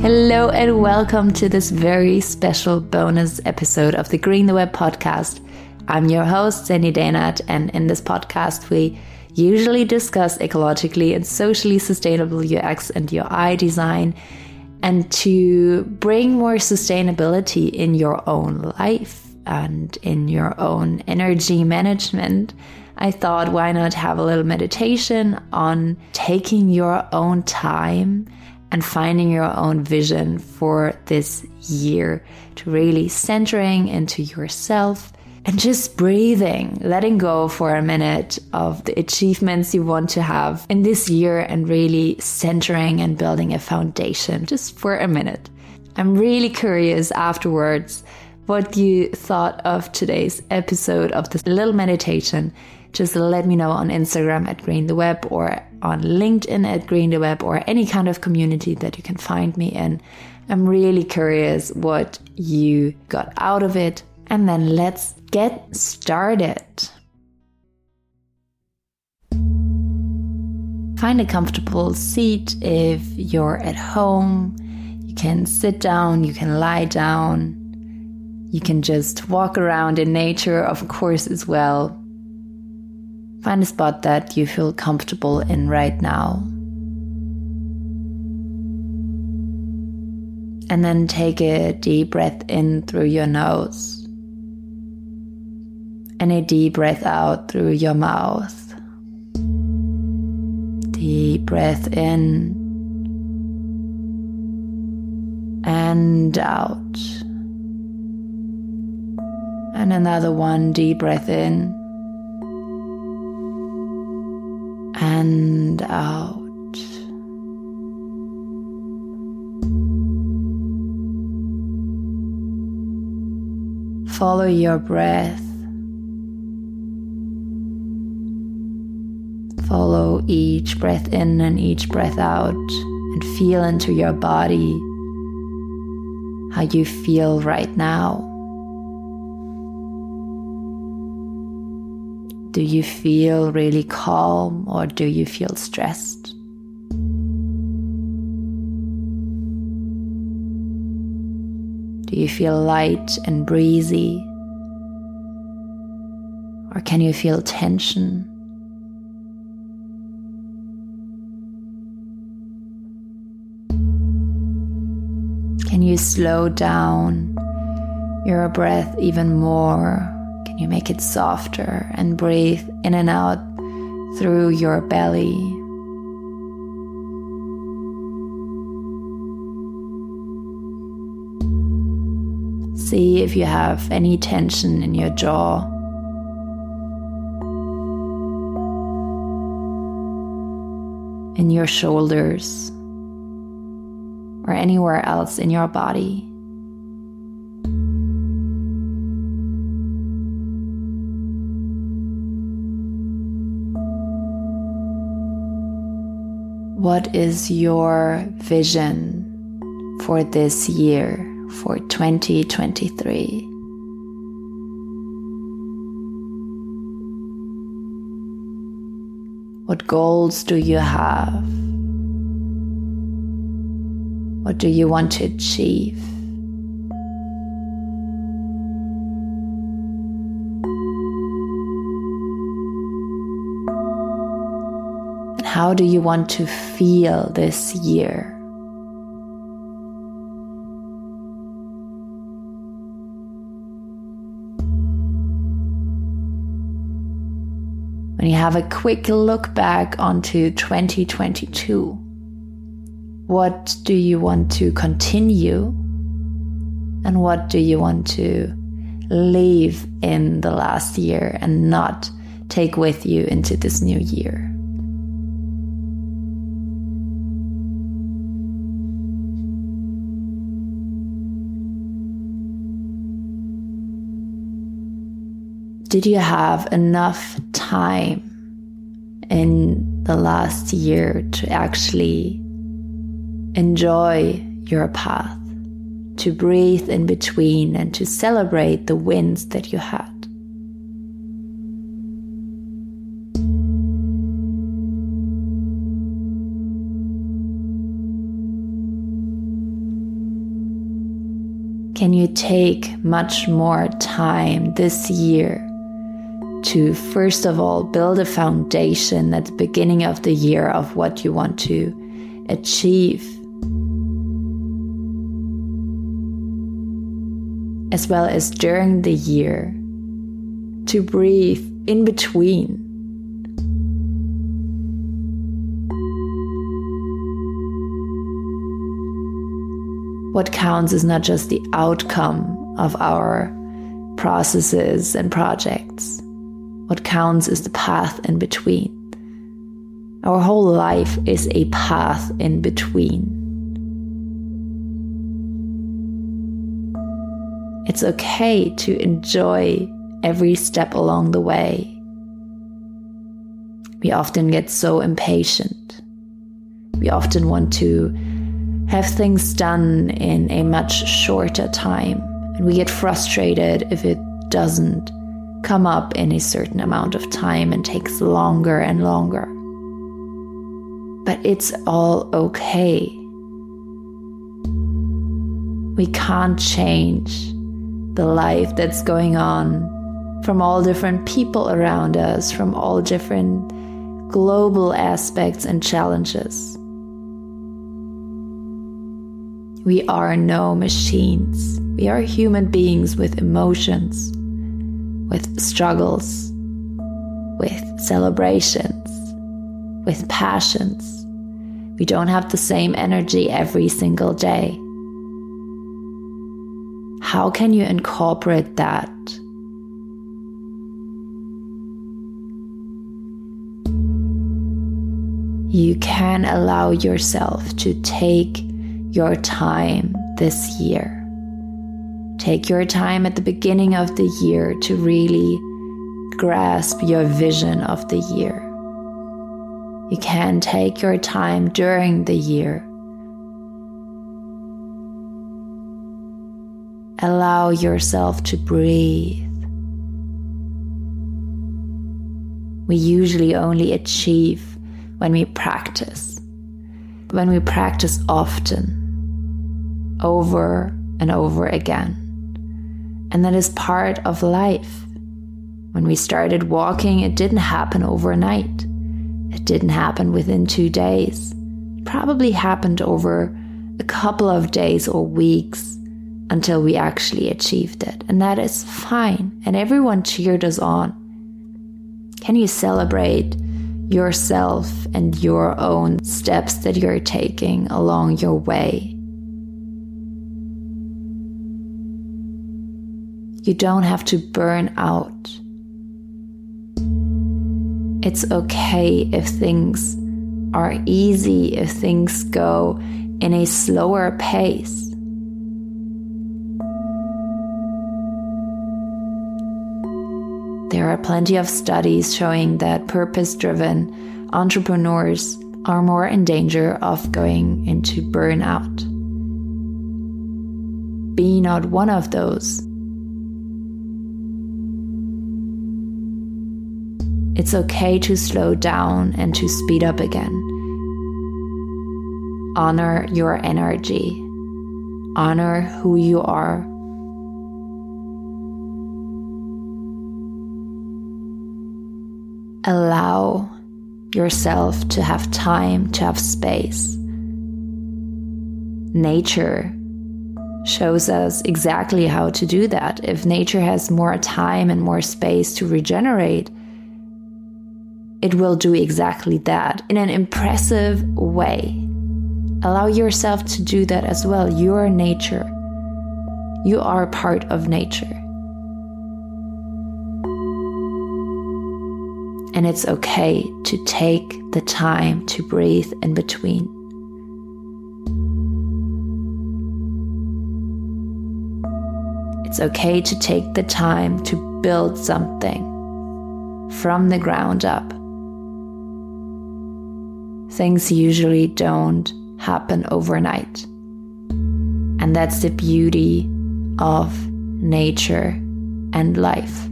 Hello, and welcome to this very special bonus episode of the Green the Web podcast. I'm your host, Sandy Dähnert, and in this podcast, we usually discuss ecologically and socially sustainable UX and UI design and to bring more sustainability in your own life and in your own energy management. I thought, why not have a little meditation on taking your own time and finding your own vision for this year to really centering into yourself and just breathing, letting go for a minute of the achievements you want to have in this year and really centering and building a foundation just for a minute. I'm really curious afterwards what you thought of today's episode of this little meditation. Just let me know on Instagram at Green the Web or on LinkedIn at Green the Web or any kind of community that you can find me in. I'm really curious what you got out of it. And then let's get started. Find a comfortable seat if you're at home. You can sit down, you can lie down, you can just walk around in nature, of course, as well. Find a spot that you feel comfortable in right now. And then take a deep breath in through your nose and a deep breath out through your mouth. Deep breath in and out. And another one deep breath in and out. Follow your breath Follow each breath in and each breath out and feel into your body how you feel right now. Do you feel really calm or do you feel stressed? Do you feel light and breezy? Or can you feel tension? Can you slow down your breath even more? You make it softer and breathe in and out through your belly? See if you have any tension in your jaw. In your shoulders or anywhere else in your body. What is your vision for this year, for 2023? What goals do you have? What do you want to achieve? How do you want to feel this year? When you have a quick look back onto 2022, what do you want to continue? And what do you want to leave in the last year and not take with you into this new year? Did you have enough time in the last year to actually enjoy your path, to breathe in between and to celebrate the wins that you had? Can you take much more time this year to, first of all, build a foundation at the beginning of the year of what you want to achieve? As well as during the year, to breathe in between. What counts is not just the outcome of our processes and projects. What counts is the path in between. Our whole life is a path in between. It's okay to enjoy every step along the way. We often get so impatient. We often want to have things done in a much shorter time, and we get frustrated if it doesn't come up in a certain amount of time and takes longer and longer. But it's all okay. We can't change the life that's going on from all different people around us, from all different global aspects and challenges. We are no machines. We are human beings with emotions, with struggles, with celebrations, with passions. We don't have the same energy every single day. How can you incorporate that you can allow yourself to take your time this year. Take your time at the beginning of the year to really grasp your vision of the year. You can take your time during the year. Allow yourself to breathe. We usually only achieve when we practice. When we practice often, over and over again. And that is part of life. When we started walking, it didn't happen overnight. It didn't happen within two days. It probably happened over a couple of days or weeks until we actually achieved it. And that is fine. And everyone cheered us on. Can you celebrate yourself and your own steps that you're taking along your way. You don't have to burn out. It's okay if things are easy, if things go in a slower pace. There are plenty of studies showing that purpose driven entrepreneurs are more in danger of going into burnout. Be not one of those. It's okay to slow down and to speed up again. Honor your energy. Honor who you are allow yourself to have time, to have space. Nature shows us exactly how to do that. If nature has more time and more space to regenerate, it will do exactly that in an impressive way. Allow yourself to do that as well. You are nature, you are part of nature. and it's okay to take the time to breathe in between. It's okay to take the time to build something from the ground up. Things usually don't happen overnight. And that's the beauty of nature and life.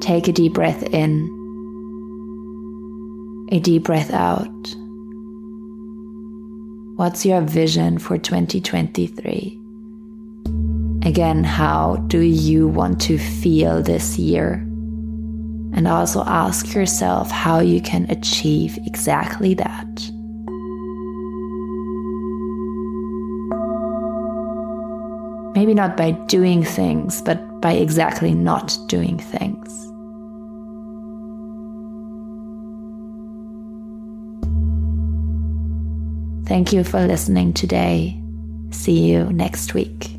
Take a deep breath in, a deep breath out. What's your vision for 2023? Again, how do you want to feel this year? And also ask yourself how you can achieve exactly that. Maybe not by doing things, but by exactly not doing things. Thank you for listening today. See you next week.